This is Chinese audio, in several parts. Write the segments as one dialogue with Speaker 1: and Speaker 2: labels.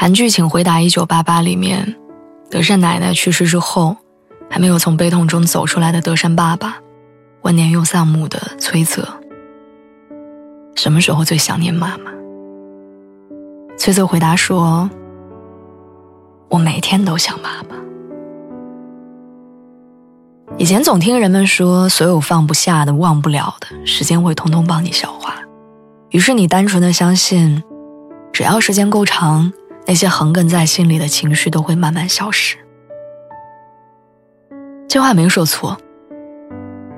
Speaker 1: 韩剧《请回答一九八八》里面，德善奶奶去世之后，还没有从悲痛中走出来的德善爸爸，万年又丧母的崔泽，什么时候最想念妈妈？崔泽回答说：“我每天都想妈妈。”以前总听人们说，所有放不下的、忘不了的，时间会通通帮你消化。于是你单纯的相信，只要时间够长。那些横亘在心里的情绪都会慢慢消失。这话没说错。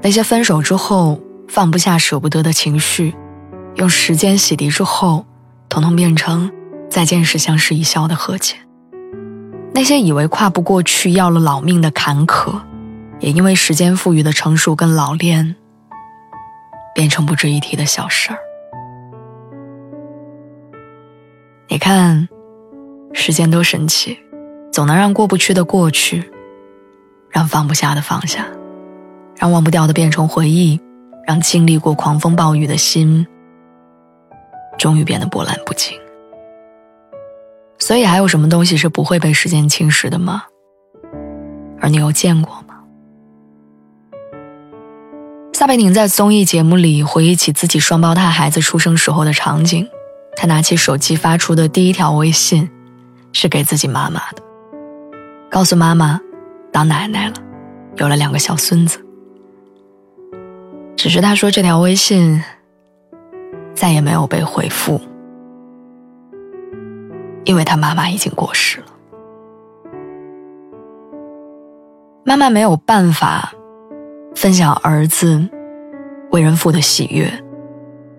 Speaker 1: 那些分手之后放不下、舍不得的情绪，用时间洗涤之后，统统变成再见时相视一笑的和解。那些以为跨不过去、要了老命的坎坷，也因为时间赋予的成熟跟老练，变成不值一提的小事儿。你看。时间多神奇，总能让过不去的过去，让放不下的放下，让忘不掉的变成回忆，让经历过狂风暴雨的心，终于变得波澜不惊。所以，还有什么东西是不会被时间侵蚀的吗？而你又见过吗？撒贝宁在综艺节目里回忆起自己双胞胎孩子出生时候的场景，他拿起手机发出的第一条微信。是给自己妈妈的，告诉妈妈，当奶奶了，有了两个小孙子。只是他说这条微信再也没有被回复，因为他妈妈已经过世了。妈妈没有办法分享儿子为人父的喜悦，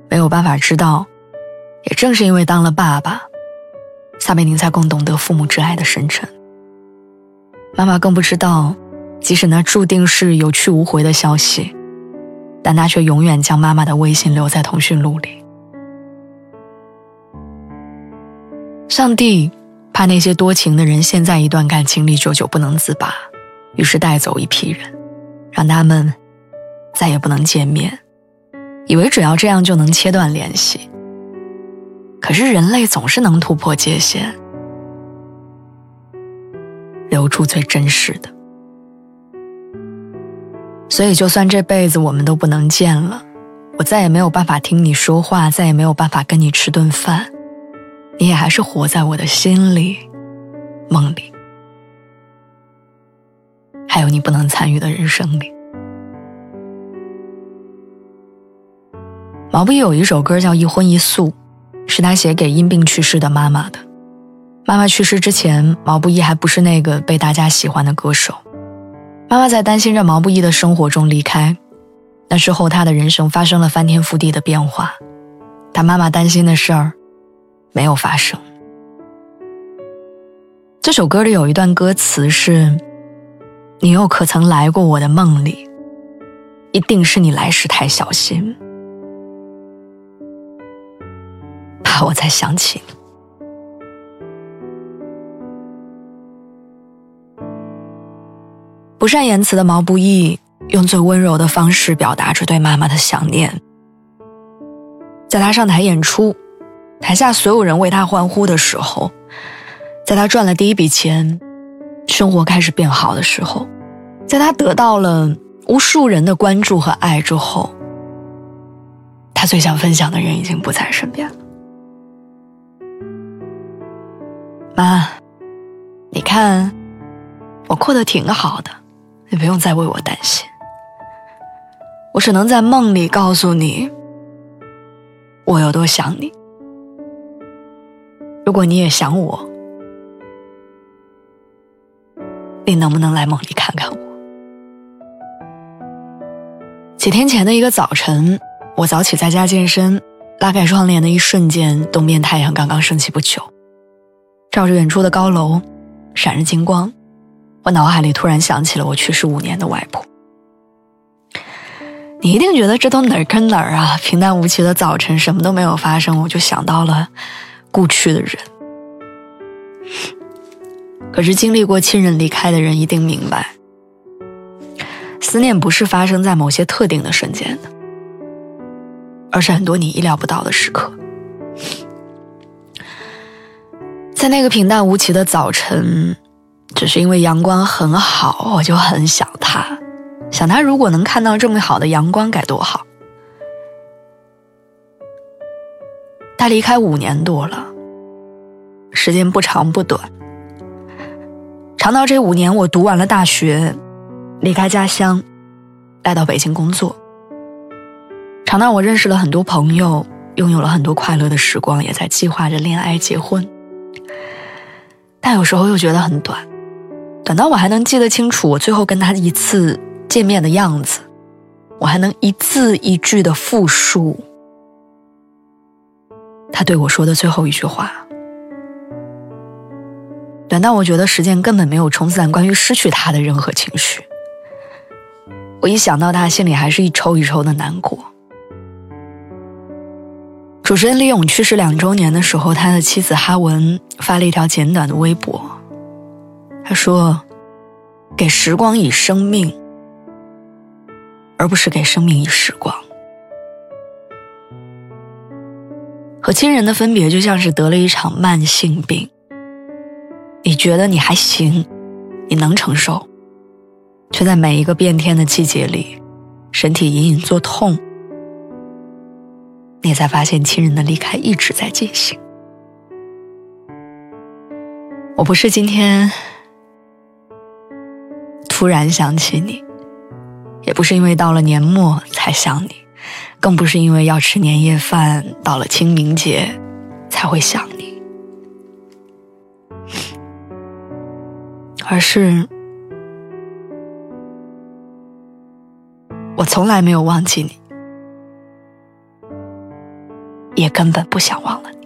Speaker 1: 没有办法知道，也正是因为当了爸爸。撒贝宁才更懂得父母之爱的深沉。妈妈更不知道，即使那注定是有去无回的消息，但他却永远将妈妈的微信留在通讯录里。上帝怕那些多情的人陷在一段感情里久久不能自拔，于是带走一批人，让他们再也不能见面，以为只要这样就能切断联系。可是人类总是能突破界限，留住最真实的。所以，就算这辈子我们都不能见了，我再也没有办法听你说话，再也没有办法跟你吃顿饭，你也还是活在我的心里、梦里，还有你不能参与的人生里。毛不易有一首歌叫《一荤一素》。是他写给因病去世的妈妈的。妈妈去世之前，毛不易还不是那个被大家喜欢的歌手。妈妈在担心着毛不易的生活中离开，那之后他的人生发生了翻天覆地的变化。他妈妈担心的事儿没有发生。这首歌里有一段歌词是：“你又可曾来过我的梦里？一定是你来时太小心。”我才想起。不善言辞的毛不易，用最温柔的方式表达着对妈妈的想念。在他上台演出，台下所有人为他欢呼的时候，在他赚了第一笔钱，生活开始变好的时候，在他得到了无数人的关注和爱之后，他最想分享的人已经不在身边了。妈，你看，我过得挺好的，你不用再为我担心。我只能在梦里告诉你，我有多想你。如果你也想我，你能不能来梦里看看我？几天前的一个早晨，我早起在家健身，拉开窗帘的一瞬间，东边太阳刚刚升起不久，照着远处的高楼，闪着金光。我脑海里突然想起了我去世五年的外婆。你一定觉得这都哪儿跟哪儿啊？平淡无奇的早晨，什么都没有发生，我就想到了故去的人。可是经历过亲人离开的人一定明白，思念不是发生在某些特定的瞬间的，而是很多你意料不到的时刻。在那个平淡无奇的早晨，只是因为阳光很好，我就很想他，想他如果能看到这么好的阳光该多好。他离开五年多了，时间不长不短。长到这五年，我读完了大学，离开家乡，来到北京工作。长到我认识了很多朋友，拥有了很多快乐的时光，也在计划着恋爱结婚。但有时候又觉得很短，短到我还能记得清楚我最后跟他一次见面的样子，我还能一字一句的复述他对我说的最后一句话。短到我觉得时间根本没有冲散关于失去他的任何情绪。我一想到他，心里还是一抽一抽的难过。主持人李咏去世两周年的时候，他的妻子哈文发了一条简短的微博，他说：“给时光以生命，而不是给生命以时光。”和亲人的分别就像是得了一场慢性病。你觉得你还行，你能承受，却在每一个变天的季节里，身体隐隐作痛。你才发现亲人的离开一直在进行。我不是今天突然想起你，也不是因为到了年末才想你，更不是因为要吃年夜饭，到了清明节才会想你。而是，我从来没有忘记你，也根本不想忘了你。